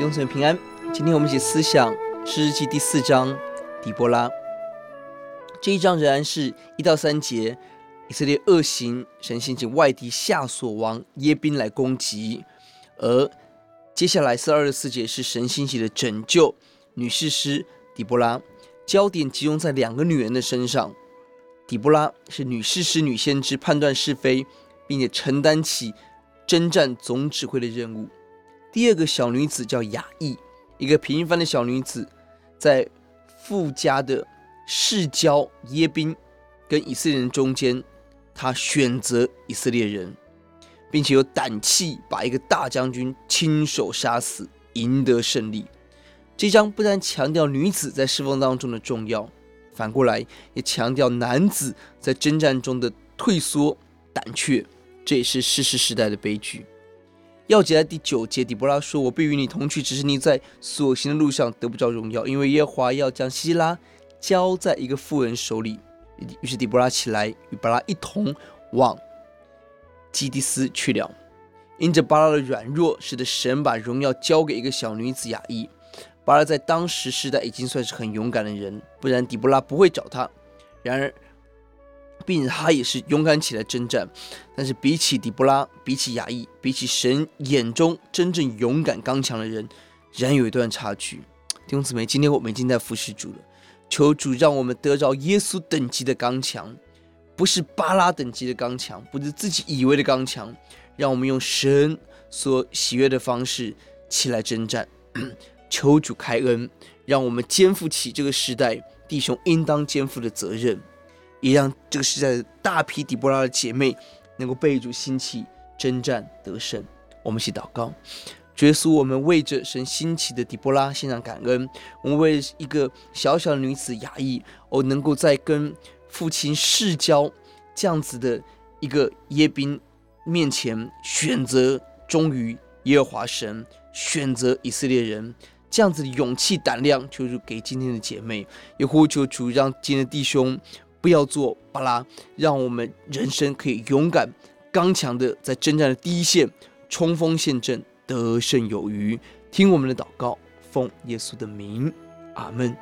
永存平安。今天我们一起思想士师记第四章，底波拉。这一章仍然是一到三节，以色列恶行，神兴起外敌夏所王耶宾来攻击。而接下来四二十四节是神兴起的拯救女士师底波拉，焦点集中在两个女人的身上。底波拉是女士师、女先知，判断是非，并且承担起征战总指挥的任务。第二个小女子叫雅意，一个平凡的小女子，在富家的世交耶宾跟以色列人中间，她选择以色列人，并且有胆气把一个大将军亲手杀死，赢得胜利。这章不但强调女子在侍奉当中的重要，反过来也强调男子在征战中的退缩胆怯，这也是事实时代的悲剧。要节在第九节，底波拉说：“我必与你同去，只是你在所行的路上得不着荣耀，因为耶和华要将希拉交在一个妇人手里。”于是底波拉起来，与巴拉一同往基低斯去了。因着巴拉的软弱，使得神把荣耀交给一个小女子雅伊。巴拉在当时时代已经算是很勇敢的人，不然底波拉不会找他。然而，并且他也是勇敢起来征战，但是比起底波拉，比起雅亿，比起神眼中真正勇敢刚强的人，仍有一段差距。弟兄姊妹，今天我们已经在服侍主了，求主让我们得着耶稣等级的刚强，不是巴拉等级的刚强，不是自己以为的刚强，让我们用神所喜悦的方式起来征战。求主开恩，让我们肩负起这个时代弟兄应当肩负的责任。也让这个时代的大批底波拉的姐妹能够被主兴起，征战得胜。我们一起祷告，主耶稣，我们为着神兴起的底波拉献上感恩。我们为一个小小的女子雅亿，哦，能够在跟父亲世交这样子的一个耶宾面前选择忠于耶和华神，选择以色列人，这样子的勇气胆量，求主给今天的姐妹，也呼求主让今天的弟兄。不要做巴拉，让我们人生可以勇敢、刚强的在征战的第一线冲锋陷阵，得胜有余。听我们的祷告，奉耶稣的名，阿门。